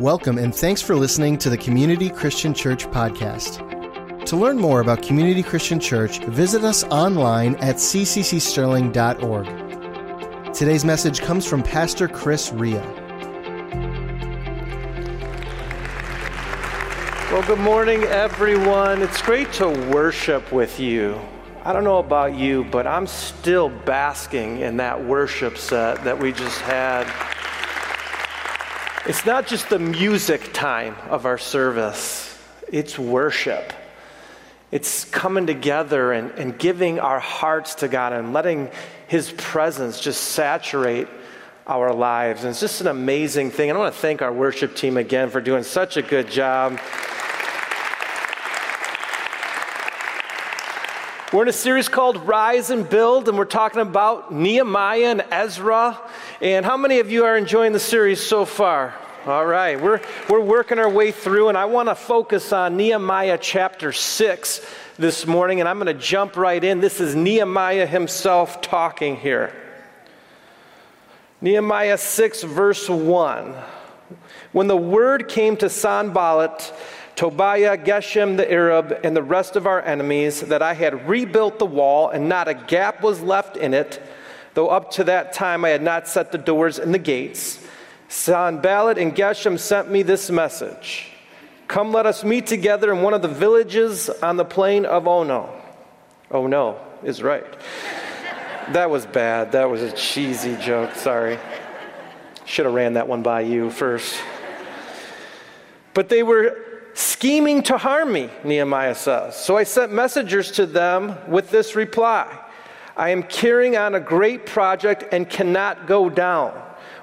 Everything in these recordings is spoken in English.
Welcome and thanks for listening to the Community Christian Church podcast. To learn more about Community Christian Church, visit us online at cccsterling.org. Today's message comes from Pastor Chris Ria. Well, good morning, everyone. It's great to worship with you. I don't know about you, but I'm still basking in that worship set that we just had. It's not just the music time of our service, it's worship. It's coming together and, and giving our hearts to God and letting His presence just saturate our lives. And it's just an amazing thing. And I want to thank our worship team again for doing such a good job. We're in a series called Rise and Build, and we're talking about Nehemiah and Ezra. And how many of you are enjoying the series so far? All right, we're, we're working our way through, and I want to focus on Nehemiah chapter 6 this morning, and I'm going to jump right in. This is Nehemiah himself talking here. Nehemiah 6, verse 1. When the word came to Sanballat, Tobiah, Geshem the Arab, and the rest of our enemies that I had rebuilt the wall and not a gap was left in it, though up to that time I had not set the doors and the gates. Sanballat and Geshem sent me this message Come, let us meet together in one of the villages on the plain of Ono. Oh no, is right. that was bad. That was a cheesy joke. Sorry. Should have ran that one by you first. But they were scheming to harm me, Nehemiah says. So I sent messengers to them with this reply I am carrying on a great project and cannot go down.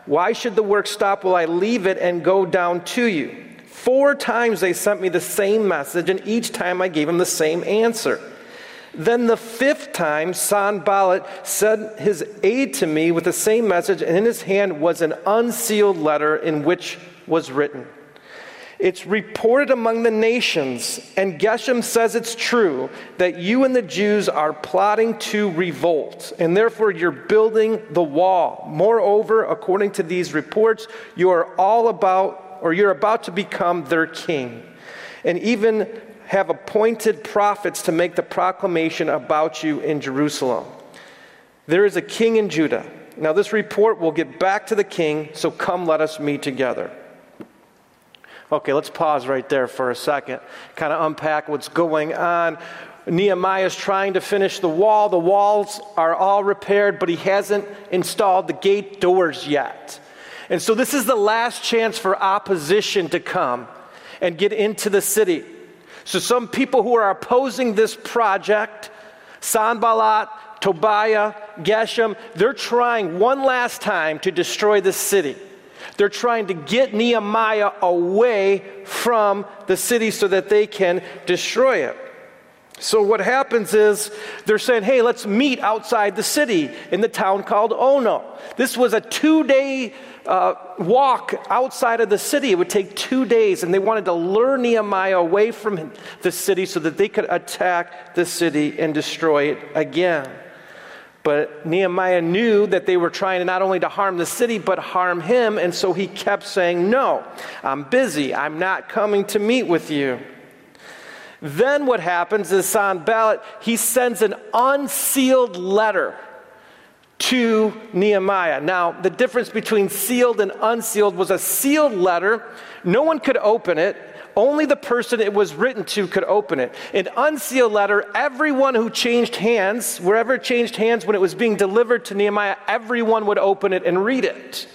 Why should the work stop while I leave it and go down to you? Four times they sent me the same message, and each time I gave them the same answer. Then the fifth time, Sanballat sent his aide to me with the same message, and in his hand was an unsealed letter in which was written it's reported among the nations, and Geshem says it's true, that you and the Jews are plotting to revolt, and therefore you're building the wall. Moreover, according to these reports, you are all about, or you're about to become their king, and even have appointed prophets to make the proclamation about you in Jerusalem. There is a king in Judah. Now, this report will get back to the king, so come let us meet together. Okay, let's pause right there for a second, kind of unpack what's going on. Nehemiah is trying to finish the wall. The walls are all repaired, but he hasn't installed the gate doors yet. And so, this is the last chance for opposition to come and get into the city. So, some people who are opposing this project, Sanballat, Tobiah, Geshem, they're trying one last time to destroy the city. They're trying to get Nehemiah away from the city so that they can destroy it. So, what happens is they're saying, hey, let's meet outside the city in the town called Ono. This was a two day uh, walk outside of the city. It would take two days, and they wanted to lure Nehemiah away from the city so that they could attack the city and destroy it again. But Nehemiah knew that they were trying not only to harm the city, but harm him. And so he kept saying, No, I'm busy. I'm not coming to meet with you. Then what happens is Sanballat, he sends an unsealed letter to Nehemiah. Now, the difference between sealed and unsealed was a sealed letter. No one could open it. Only the person it was written to could open it. An unsealed letter, everyone who changed hands, wherever it changed hands when it was being delivered to Nehemiah, everyone would open it and read it.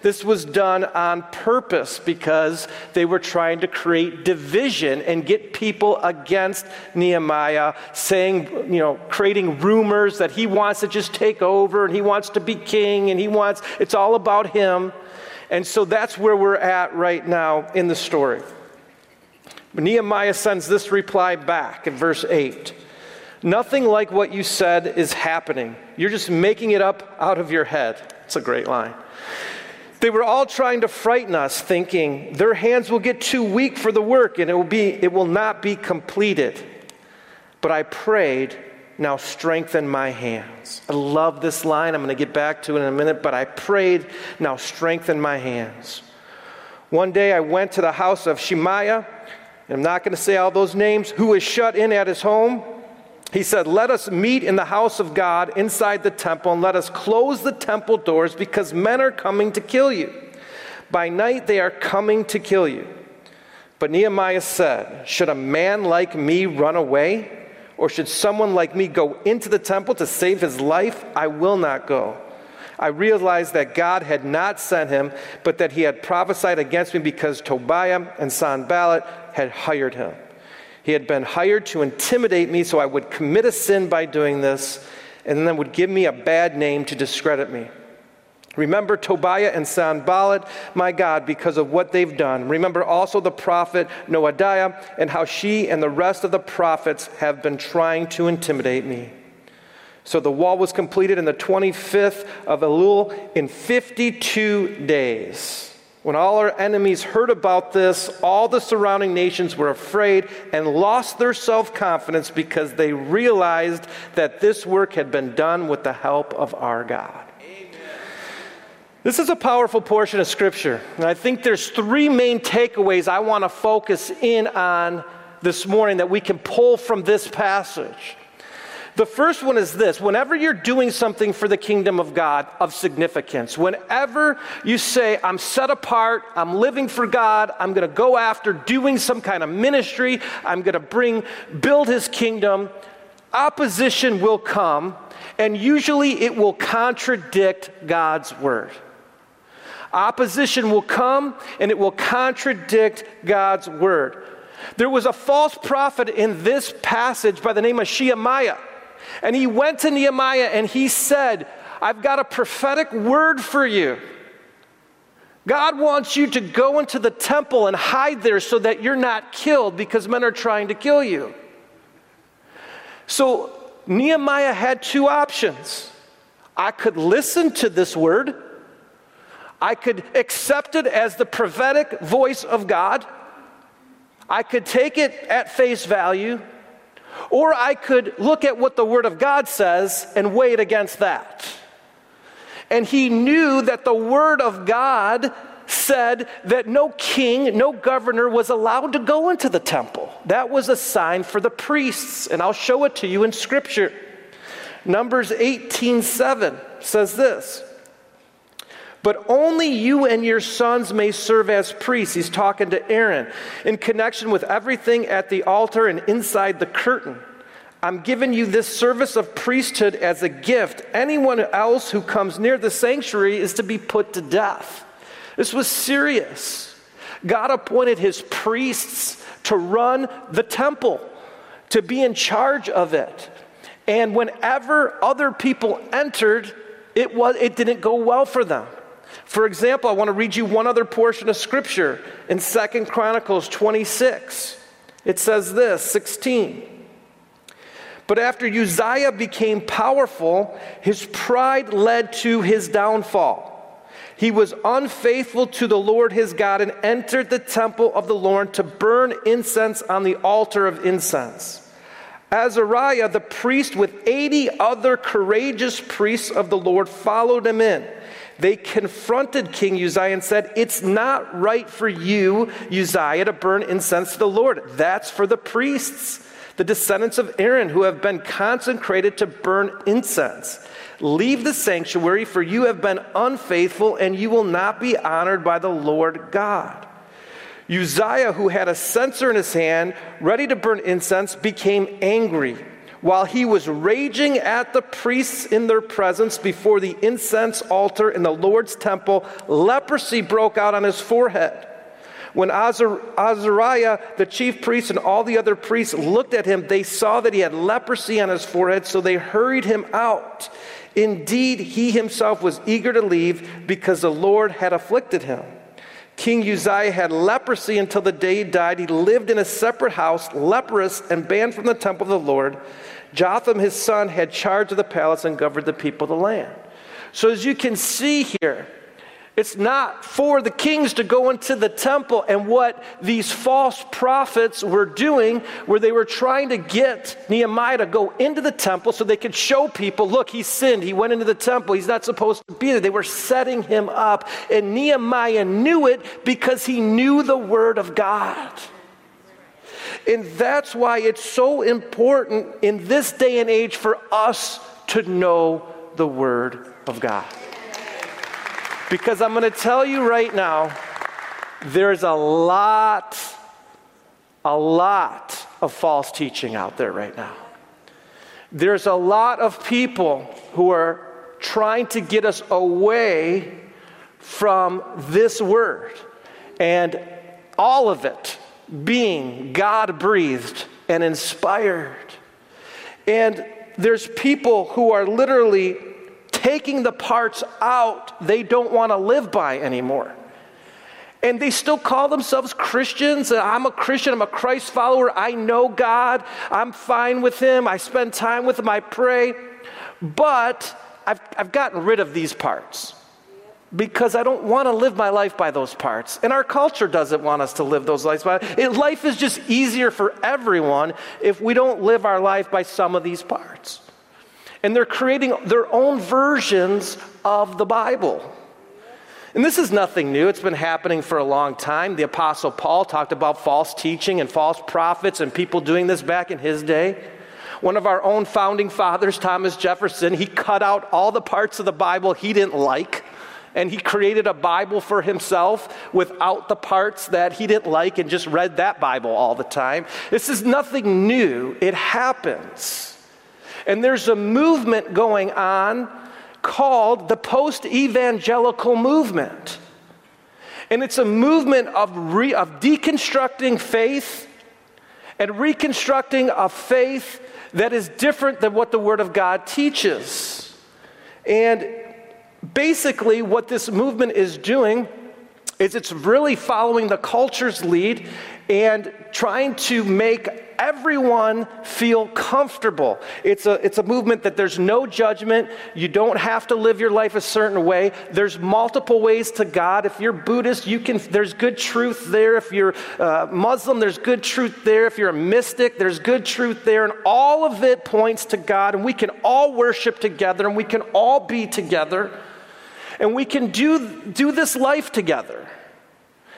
This was done on purpose because they were trying to create division and get people against Nehemiah, saying, you know, creating rumors that he wants to just take over and he wants to be king and he wants, it's all about him. And so that's where we're at right now in the story. Nehemiah sends this reply back in verse 8 Nothing like what you said is happening. You're just making it up out of your head. It's a great line. They were all trying to frighten us, thinking their hands will get too weak for the work and it will, be, it will not be completed. But I prayed, now strengthen my hands. I love this line. I'm going to get back to it in a minute, but I prayed, now strengthen my hands. One day I went to the house of Shemaiah, I'm not going to say all those names, who was shut in at his home. He said, Let us meet in the house of God inside the temple, and let us close the temple doors because men are coming to kill you. By night they are coming to kill you. But Nehemiah said, Should a man like me run away? Or should someone like me go into the temple to save his life? I will not go. I realized that God had not sent him, but that he had prophesied against me because Tobiah and Sanballat had hired him. He had been hired to intimidate me so I would commit a sin by doing this, and then would give me a bad name to discredit me. Remember Tobiah and Sanballat, my God, because of what they've done. Remember also the prophet Noadiah and how she and the rest of the prophets have been trying to intimidate me. So the wall was completed in the 25th of Elul in 52 days. When all our enemies heard about this, all the surrounding nations were afraid and lost their self confidence because they realized that this work had been done with the help of our God. This is a powerful portion of Scripture. And I think there's three main takeaways I want to focus in on this morning that we can pull from this passage. The first one is this whenever you're doing something for the kingdom of God of significance, whenever you say, I'm set apart, I'm living for God, I'm going to go after doing some kind of ministry, I'm going to bring, build his kingdom, opposition will come, and usually it will contradict God's word. Opposition will come and it will contradict God's word. There was a false prophet in this passage by the name of Shemaiah. And he went to Nehemiah and he said, I've got a prophetic word for you. God wants you to go into the temple and hide there so that you're not killed because men are trying to kill you. So Nehemiah had two options. I could listen to this word, I could accept it as the prophetic voice of God, I could take it at face value or I could look at what the Word of God says and weigh it against that. And he knew that the Word of God said that no king, no governor was allowed to go into the temple. That was a sign for the priests, and I'll show it to you in Scripture. Numbers 18:7 says this. But only you and your sons may serve as priests. He's talking to Aaron in connection with everything at the altar and inside the curtain. I'm giving you this service of priesthood as a gift. Anyone else who comes near the sanctuary is to be put to death. This was serious. God appointed his priests to run the temple, to be in charge of it. And whenever other people entered, it, was, it didn't go well for them. For example, I want to read you one other portion of scripture in Second Chronicles 26. It says this 16. But after Uzziah became powerful, his pride led to his downfall. He was unfaithful to the Lord his God and entered the temple of the Lord to burn incense on the altar of incense. Azariah, the priest, with 80 other courageous priests of the Lord, followed him in. They confronted King Uzziah and said, It's not right for you, Uzziah, to burn incense to the Lord. That's for the priests, the descendants of Aaron, who have been consecrated to burn incense. Leave the sanctuary, for you have been unfaithful, and you will not be honored by the Lord God. Uzziah, who had a censer in his hand, ready to burn incense, became angry while he was raging at the priests in their presence before the incense altar in the Lord's temple, leprosy broke out on his forehead. When Azariah, the chief priest, and all the other priests looked at him, they saw that he had leprosy on his forehead, so they hurried him out. Indeed, he himself was eager to leave because the Lord had afflicted him. King Uzziah had leprosy until the day he died. He lived in a separate house, leprous and banned from the temple of the Lord. Jotham, his son, had charge of the palace and governed the people of the land. So, as you can see here, It's not for the kings to go into the temple. And what these false prophets were doing, where they were trying to get Nehemiah to go into the temple so they could show people, look, he sinned. He went into the temple. He's not supposed to be there. They were setting him up. And Nehemiah knew it because he knew the word of God. And that's why it's so important in this day and age for us to know the word of God. Because I'm going to tell you right now, there's a lot, a lot of false teaching out there right now. There's a lot of people who are trying to get us away from this word. And all of it being God breathed and inspired. And there's people who are literally taking the parts out they don't want to live by anymore. And they still call themselves Christians. I'm a Christian, I'm a Christ follower, I know God, I'm fine with Him, I spend time with Him, I pray. But I've, I've gotten rid of these parts because I don't want to live my life by those parts. And our culture doesn't want us to live those lives by. It, life is just easier for everyone if we don't live our life by some of these parts. And they're creating their own versions of the Bible. And this is nothing new. It's been happening for a long time. The Apostle Paul talked about false teaching and false prophets and people doing this back in his day. One of our own founding fathers, Thomas Jefferson, he cut out all the parts of the Bible he didn't like and he created a Bible for himself without the parts that he didn't like and just read that Bible all the time. This is nothing new, it happens. And there's a movement going on called the post evangelical movement. And it's a movement of, re- of deconstructing faith and reconstructing a faith that is different than what the Word of God teaches. And basically, what this movement is doing is it's really following the culture's lead and trying to make everyone feel comfortable. It's a, it's a movement that there's no judgment. You don't have to live your life a certain way. There's multiple ways to God. If you're Buddhist, you can, there's good truth there. If you're uh, Muslim, there's good truth there. If you're a mystic, there's good truth there. And all of it points to God, and we can all worship together, and we can all be together, and we can do, do this life together.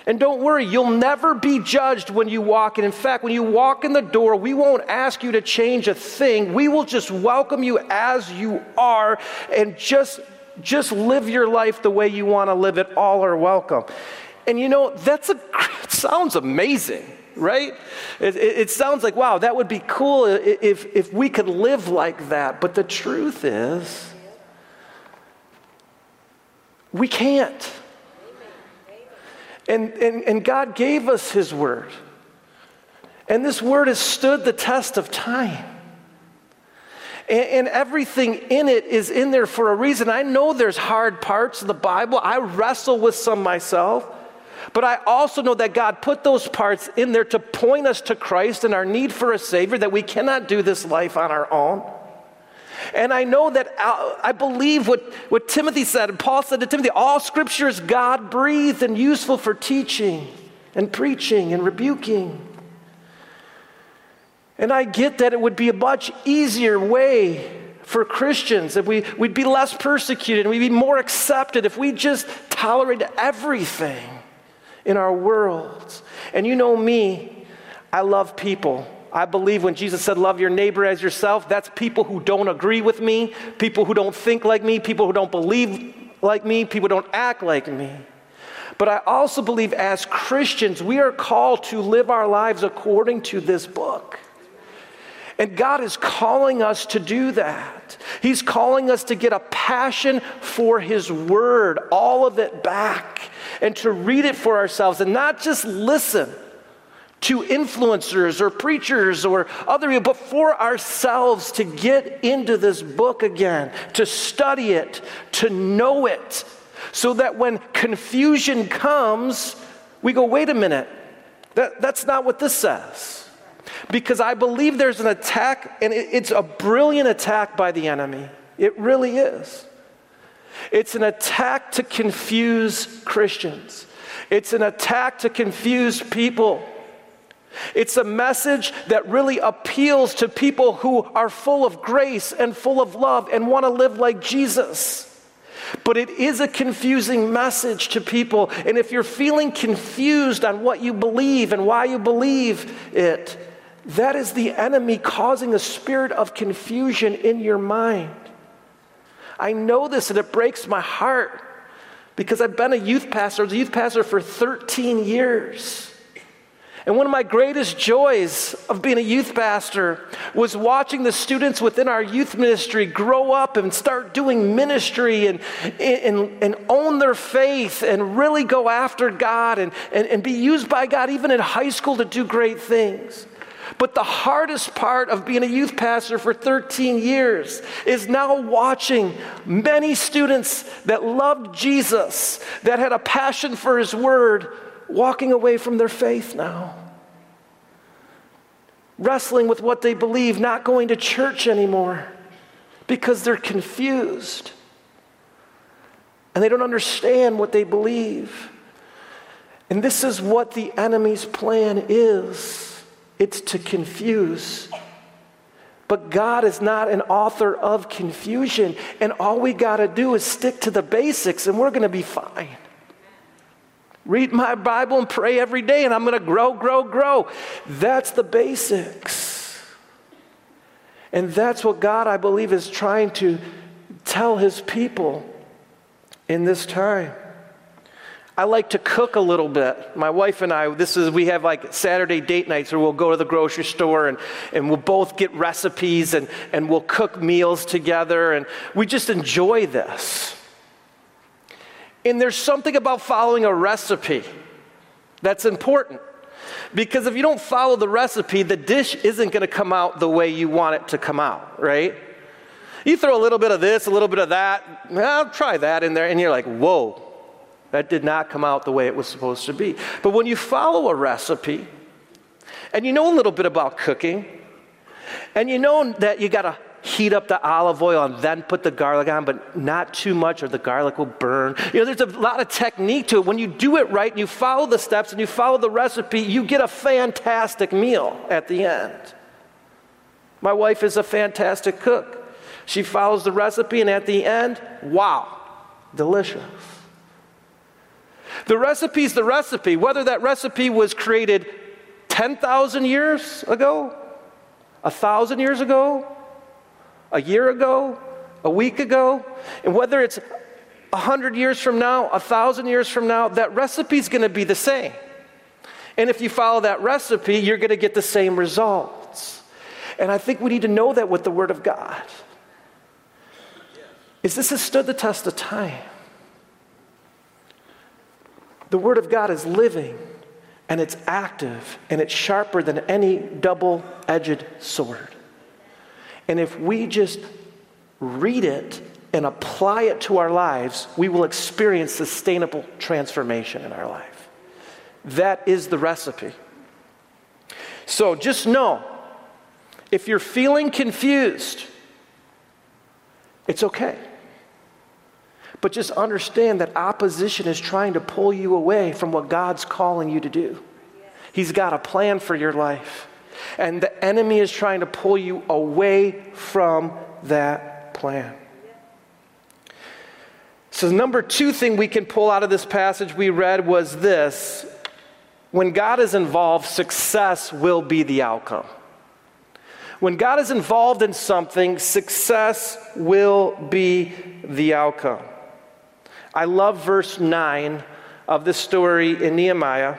And don't worry, you'll never be judged when you walk in. In fact, when you walk in the door, we won't ask you to change a thing. We will just welcome you as you are and just, just live your life the way you want to live it. All are welcome. And you know, that's a, it sounds amazing, right? It, it, it sounds like, wow, that would be cool if, if we could live like that. But the truth is, we can't. And, and, and God gave us His Word. And this Word has stood the test of time. And, and everything in it is in there for a reason. I know there's hard parts of the Bible, I wrestle with some myself. But I also know that God put those parts in there to point us to Christ and our need for a Savior, that we cannot do this life on our own. And I know that uh, I believe what, what Timothy said, and Paul said to Timothy all scripture is God breathed and useful for teaching and preaching and rebuking. And I get that it would be a much easier way for Christians if we, we'd be less persecuted and we'd be more accepted if we just tolerated everything in our world. And you know me, I love people. I believe when Jesus said, Love your neighbor as yourself, that's people who don't agree with me, people who don't think like me, people who don't believe like me, people who don't act like me. But I also believe as Christians, we are called to live our lives according to this book. And God is calling us to do that. He's calling us to get a passion for His Word, all of it back, and to read it for ourselves and not just listen to influencers or preachers or other people, but for ourselves to get into this book again, to study it, to know it, so that when confusion comes, we go, wait a minute, that, that's not what this says. Because I believe there's an attack, and it, it's a brilliant attack by the enemy. It really is. It's an attack to confuse Christians. It's an attack to confuse people. It's a message that really appeals to people who are full of grace and full of love and want to live like Jesus. But it is a confusing message to people. And if you're feeling confused on what you believe and why you believe it, that is the enemy causing a spirit of confusion in your mind. I know this and it breaks my heart because I've been a youth pastor. I was a youth pastor for 13 years. And one of my greatest joys of being a youth pastor was watching the students within our youth ministry grow up and start doing ministry and, and, and own their faith and really go after God and, and, and be used by God even in high school to do great things. But the hardest part of being a youth pastor for 13 years is now watching many students that loved Jesus, that had a passion for his word, walking away from their faith now. Wrestling with what they believe, not going to church anymore because they're confused and they don't understand what they believe. And this is what the enemy's plan is it's to confuse. But God is not an author of confusion, and all we got to do is stick to the basics, and we're going to be fine read my Bible and pray every day, and I'm going to grow, grow, grow. That's the basics. And that's what God, I believe, is trying to tell his people in this time. I like to cook a little bit. My wife and I, this is, we have like Saturday date nights where we'll go to the grocery store and, and we'll both get recipes and, and we'll cook meals together. And we just enjoy this. And there's something about following a recipe that's important. Because if you don't follow the recipe, the dish isn't going to come out the way you want it to come out, right? You throw a little bit of this, a little bit of that, I'll try that in there, and you're like, whoa, that did not come out the way it was supposed to be. But when you follow a recipe, and you know a little bit about cooking, and you know that you got to heat up the olive oil and then put the garlic on, but not too much or the garlic will burn. You know, there's a lot of technique to it. When you do it right and you follow the steps and you follow the recipe, you get a fantastic meal at the end. My wife is a fantastic cook. She follows the recipe, and at the end, wow, delicious. The recipe is the recipe, whether that recipe was created 10,000 years ago, a thousand years ago, a year ago, a week ago, and whether it's a hundred years from now, a thousand years from now, that recipe is going to be the same. And if you follow that recipe, you're going to get the same results. And I think we need to know that with the Word of God. Is this has stood the test of time? The Word of God is living and it's active and it's sharper than any double edged sword. And if we just read it and apply it to our lives, we will experience sustainable transformation in our life. That is the recipe. So just know if you're feeling confused, it's okay. But just understand that opposition is trying to pull you away from what God's calling you to do. He's got a plan for your life. And the enemy is trying to pull you away from that plan. So, the number two thing we can pull out of this passage we read was this when God is involved, success will be the outcome. When God is involved in something, success will be the outcome. I love verse 9 of this story in Nehemiah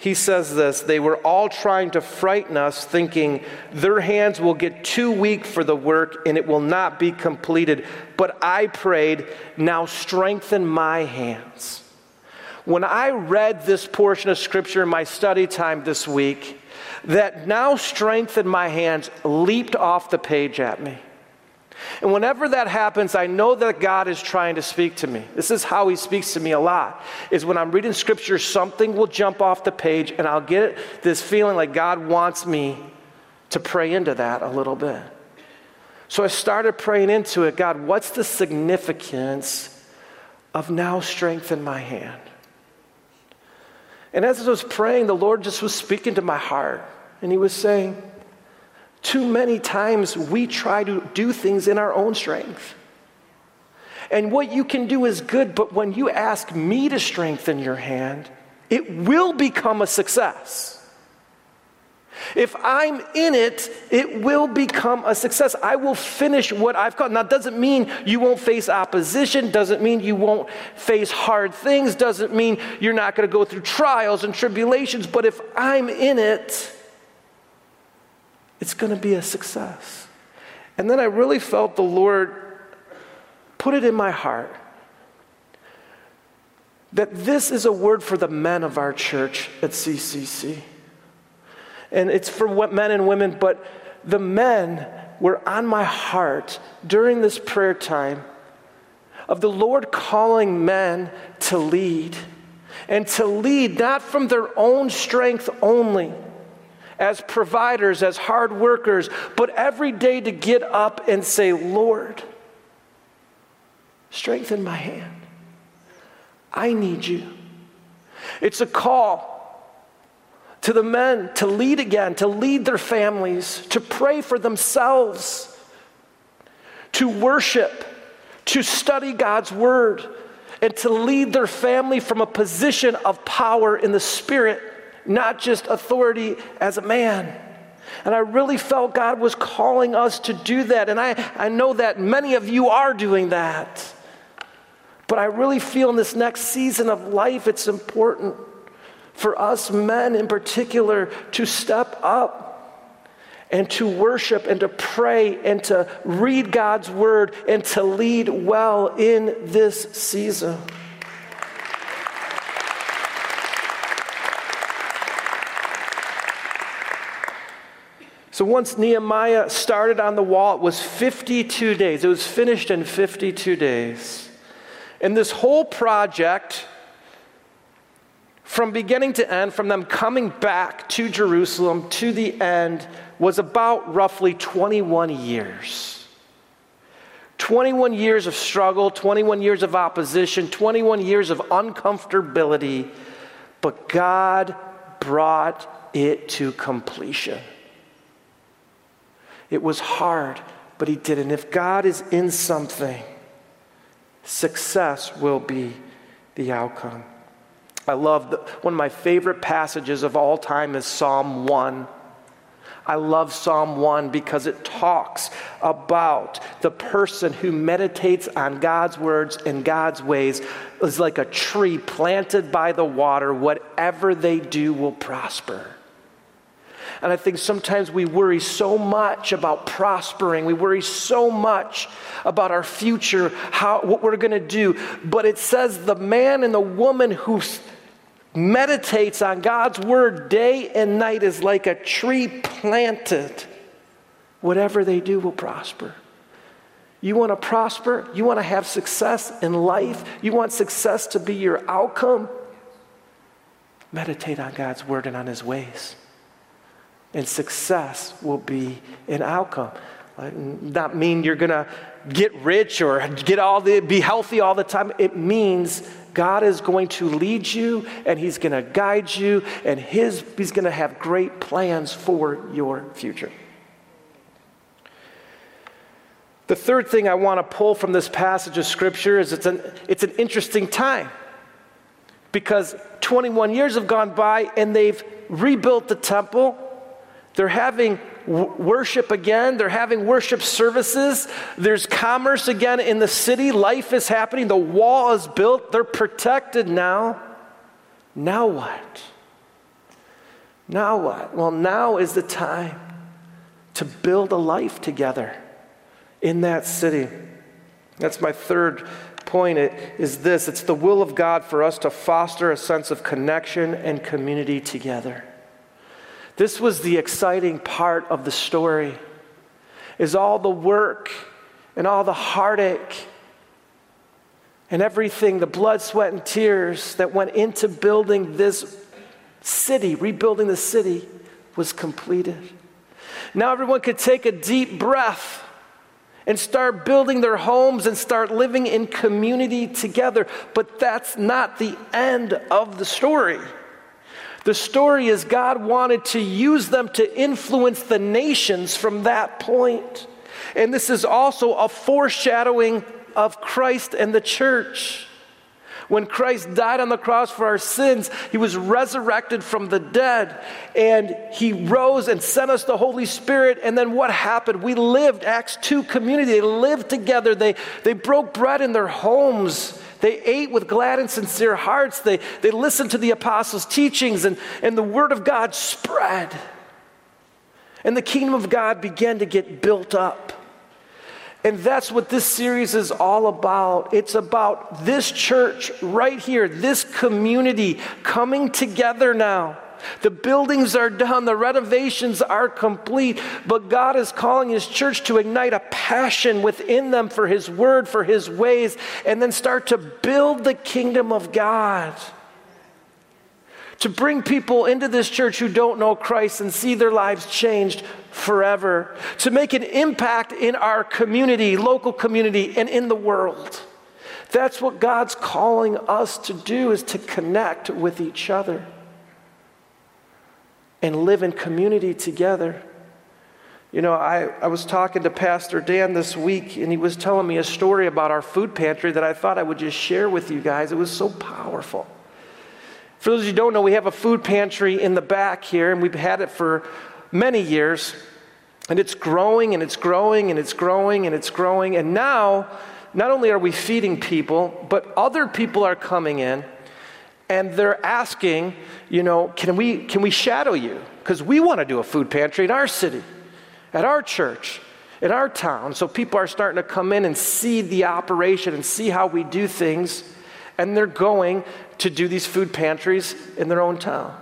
he says this they were all trying to frighten us, thinking their hands will get too weak for the work and it will not be completed. But I prayed, now strengthen my hands. When I read this portion of scripture in my study time this week, that now strengthen my hands leaped off the page at me. And whenever that happens, I know that God is trying to speak to me. This is how He speaks to me a lot. Is when I'm reading scripture, something will jump off the page, and I'll get this feeling like God wants me to pray into that a little bit. So I started praying into it God, what's the significance of now strengthen my hand. And as I was praying, the Lord just was speaking to my heart. And He was saying, Too many times we try to do things in our own strength. And what you can do is good, but when you ask me to strengthen your hand, it will become a success. If I'm in it, it will become a success. I will finish what I've called. Now, doesn't mean you won't face opposition, doesn't mean you won't face hard things, doesn't mean you're not going to go through trials and tribulations, but if I'm in it, it's going to be a success. And then I really felt the Lord put it in my heart that this is a word for the men of our church at CCC and it's for men and women, but the men were on my heart during this prayer time of the Lord calling men to lead, and to lead not from their own strength only, as providers, as hard workers, but every day to get up and say, Lord, strengthen my hand. I need you. It's a call to the men to lead again, to lead their families, to pray for themselves, to worship, to study God's word, and to lead their family from a position of power in the spirit, not just authority as a man. And I really felt God was calling us to do that. And I, I know that many of you are doing that. But I really feel in this next season of life, it's important for us men in particular to step up and to worship and to pray and to read God's word and to lead well in this season. So once Nehemiah started on the wall, it was 52 days. It was finished in 52 days. And this whole project from beginning to end, from them coming back to Jerusalem to the end, was about roughly 21 years. 21 years of struggle, 21 years of opposition, 21 years of uncomfortability, but God brought it to completion. It was hard, but He did. And if God is in something, success will be the outcome. I love the, one of my favorite passages of all time is Psalm 1. I love Psalm 1 because it talks about the person who meditates on God's words and God's ways is like a tree planted by the water. Whatever they do will prosper. And I think sometimes we worry so much about prospering. We worry so much about our future, how, what we're going to do. But it says the man and the woman who meditates on God's word day and night is like a tree planted. Whatever they do will prosper. You want to prosper? You want to have success in life? You want success to be your outcome? Meditate on God's word and on his ways. And success will be an outcome. Not mean you're going to get rich or get all the be healthy all the time. It means God is going to lead you and He's going to guide you and his, He's going to have great plans for your future. The third thing I want to pull from this passage of Scripture is it's an, it's an interesting time because 21 years have gone by and they've rebuilt the temple. They're having worship again. They're having worship services. There's commerce again in the city. Life is happening. The wall is built. They're protected now. Now what? Now what? Well, now is the time to build a life together in that city. That's my third point it is this it's the will of God for us to foster a sense of connection and community together. This was the exciting part of the story is all the work and all the heartache and everything, the blood, sweat, and tears that went into building this city, rebuilding the city, was completed. Now everyone could take a deep breath and start building their homes and start living in community together. But that's not the end of the story. The story is God wanted to use them to influence the nations from that point. And this is also a foreshadowing of Christ and the church. When Christ died on the cross for our sins, he was resurrected from the dead and he rose and sent us the Holy Spirit. And then what happened? We lived, Acts 2 community. They lived together, they, they broke bread in their homes. They ate with glad and sincere hearts. They, they listened to the apostles' teachings, and, and the word of God spread. And the kingdom of God began to get built up. And that's what this series is all about. It's about this church right here, this community coming together now. The buildings are done, the renovations are complete, but God is calling His church to ignite a passion within them for His word, for His ways, and then start to build the kingdom of God. To bring people into this church who don't know Christ and see their lives changed forever, to make an impact in our community, local community, and in the world. That's what God's calling us to do is to connect with each other and live in community together. You know, I, I was talking to Pastor Dan this week, and he was telling me a story about our food pantry that I thought I would just share with you guys. It was so powerful. For those of you who don't know, we have a food pantry in the back here, and we've had it for many years. And it's growing and it's growing and it's growing and it's growing. And now, not only are we feeding people, but other people are coming in and they're asking, you know, can we, can we shadow you? Because we want to do a food pantry in our city, at our church, in our town. So people are starting to come in and see the operation and see how we do things. And they're going to do these food pantries in their own town.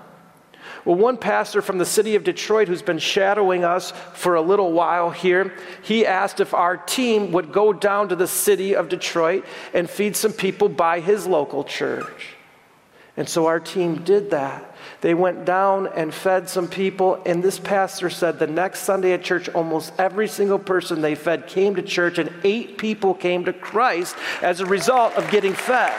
Well, one pastor from the city of Detroit who's been shadowing us for a little while here, he asked if our team would go down to the city of Detroit and feed some people by his local church. And so our team did that. They went down and fed some people, and this pastor said the next Sunday at church, almost every single person they fed came to church, and eight people came to Christ as a result of getting fed.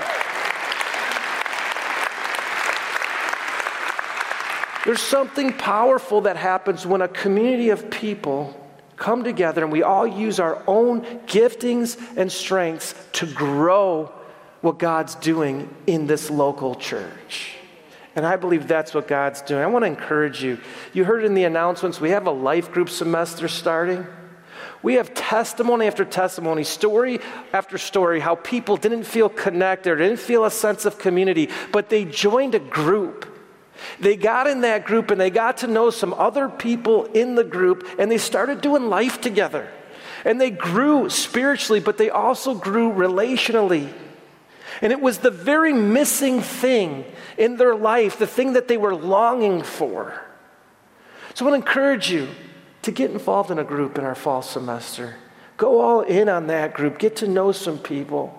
There's something powerful that happens when a community of people come together and we all use our own giftings and strengths to grow what God's doing in this local church. And I believe that's what God's doing. I want to encourage you. You heard in the announcements, we have a life group semester starting. We have testimony after testimony, story after story, how people didn't feel connected, didn't feel a sense of community, but they joined a group they got in that group and they got to know some other people in the group and they started doing life together. And they grew spiritually, but they also grew relationally. And it was the very missing thing in their life, the thing that they were longing for. So I want to encourage you to get involved in a group in our fall semester. Go all in on that group, get to know some people.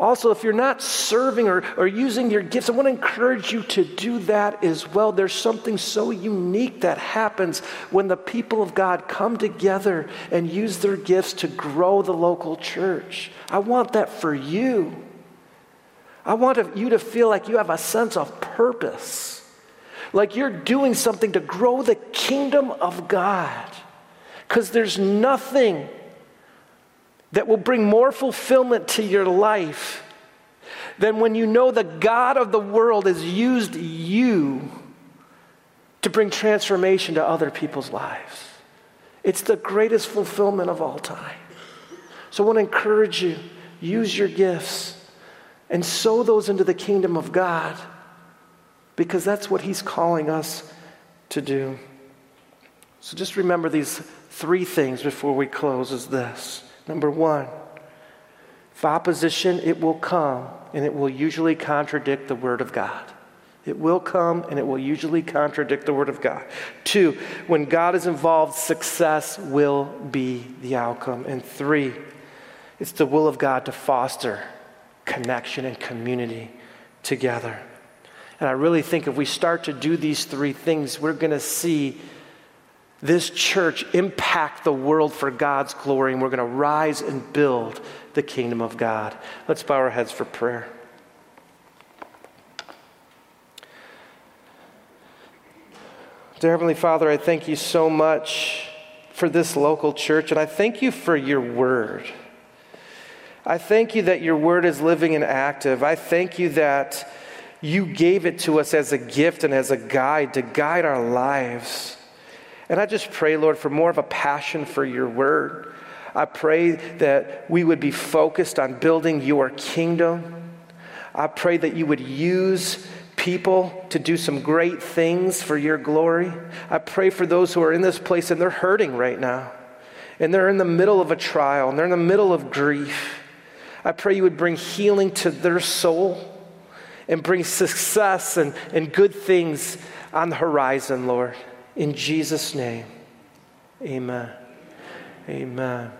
Also, if you're not serving or, or using your gifts, I want to encourage you to do that as well. There's something so unique that happens when the people of God come together and use their gifts to grow the local church. I want that for you. I want you to feel like you have a sense of purpose, like you're doing something to grow the kingdom of God. Because there's nothing that will bring more fulfillment to your life than when you know the God of the world has used you to bring transformation to other people's lives. It's the greatest fulfillment of all time. So I want to encourage you use your gifts and sow those into the kingdom of God because that's what He's calling us to do. So just remember these three things before we close is this. Number one, if opposition, it will come and it will usually contradict the Word of God. It will come and it will usually contradict the Word of God. Two, when God is involved, success will be the outcome. And three, it's the will of God to foster connection and community together. And I really think if we start to do these three things, we're going to see this church impact the world for God's glory, and we're going to rise and build the kingdom of God. Let's bow our heads for prayer. Dear Heavenly Father, I thank you so much for this local church, and I thank you for your word. I thank you that your word is living and active. I thank you that you gave it to us as a gift and as a guide to guide our lives. And I just pray, Lord, for more of a passion for your word. I pray that we would be focused on building your kingdom. I pray that you would use people to do some great things for your glory. I pray for those who are in this place and they're hurting right now. And they're in the middle of a trial and they're in the middle of grief. I pray you would bring healing to their soul and bring success and, and good things on the horizon, Lord. In Jesus' name, amen. Amen.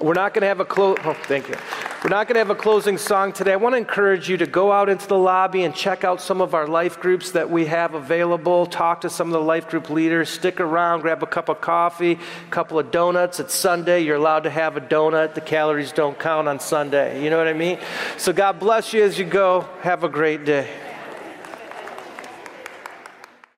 We're not going to have a close. Oh, thank you. We're not going to have a closing song today. I want to encourage you to go out into the lobby and check out some of our life groups that we have available. Talk to some of the life group leaders. Stick around, grab a cup of coffee, a couple of donuts. It's Sunday. You're allowed to have a donut. The calories don't count on Sunday. You know what I mean? So God bless you as you go. Have a great day.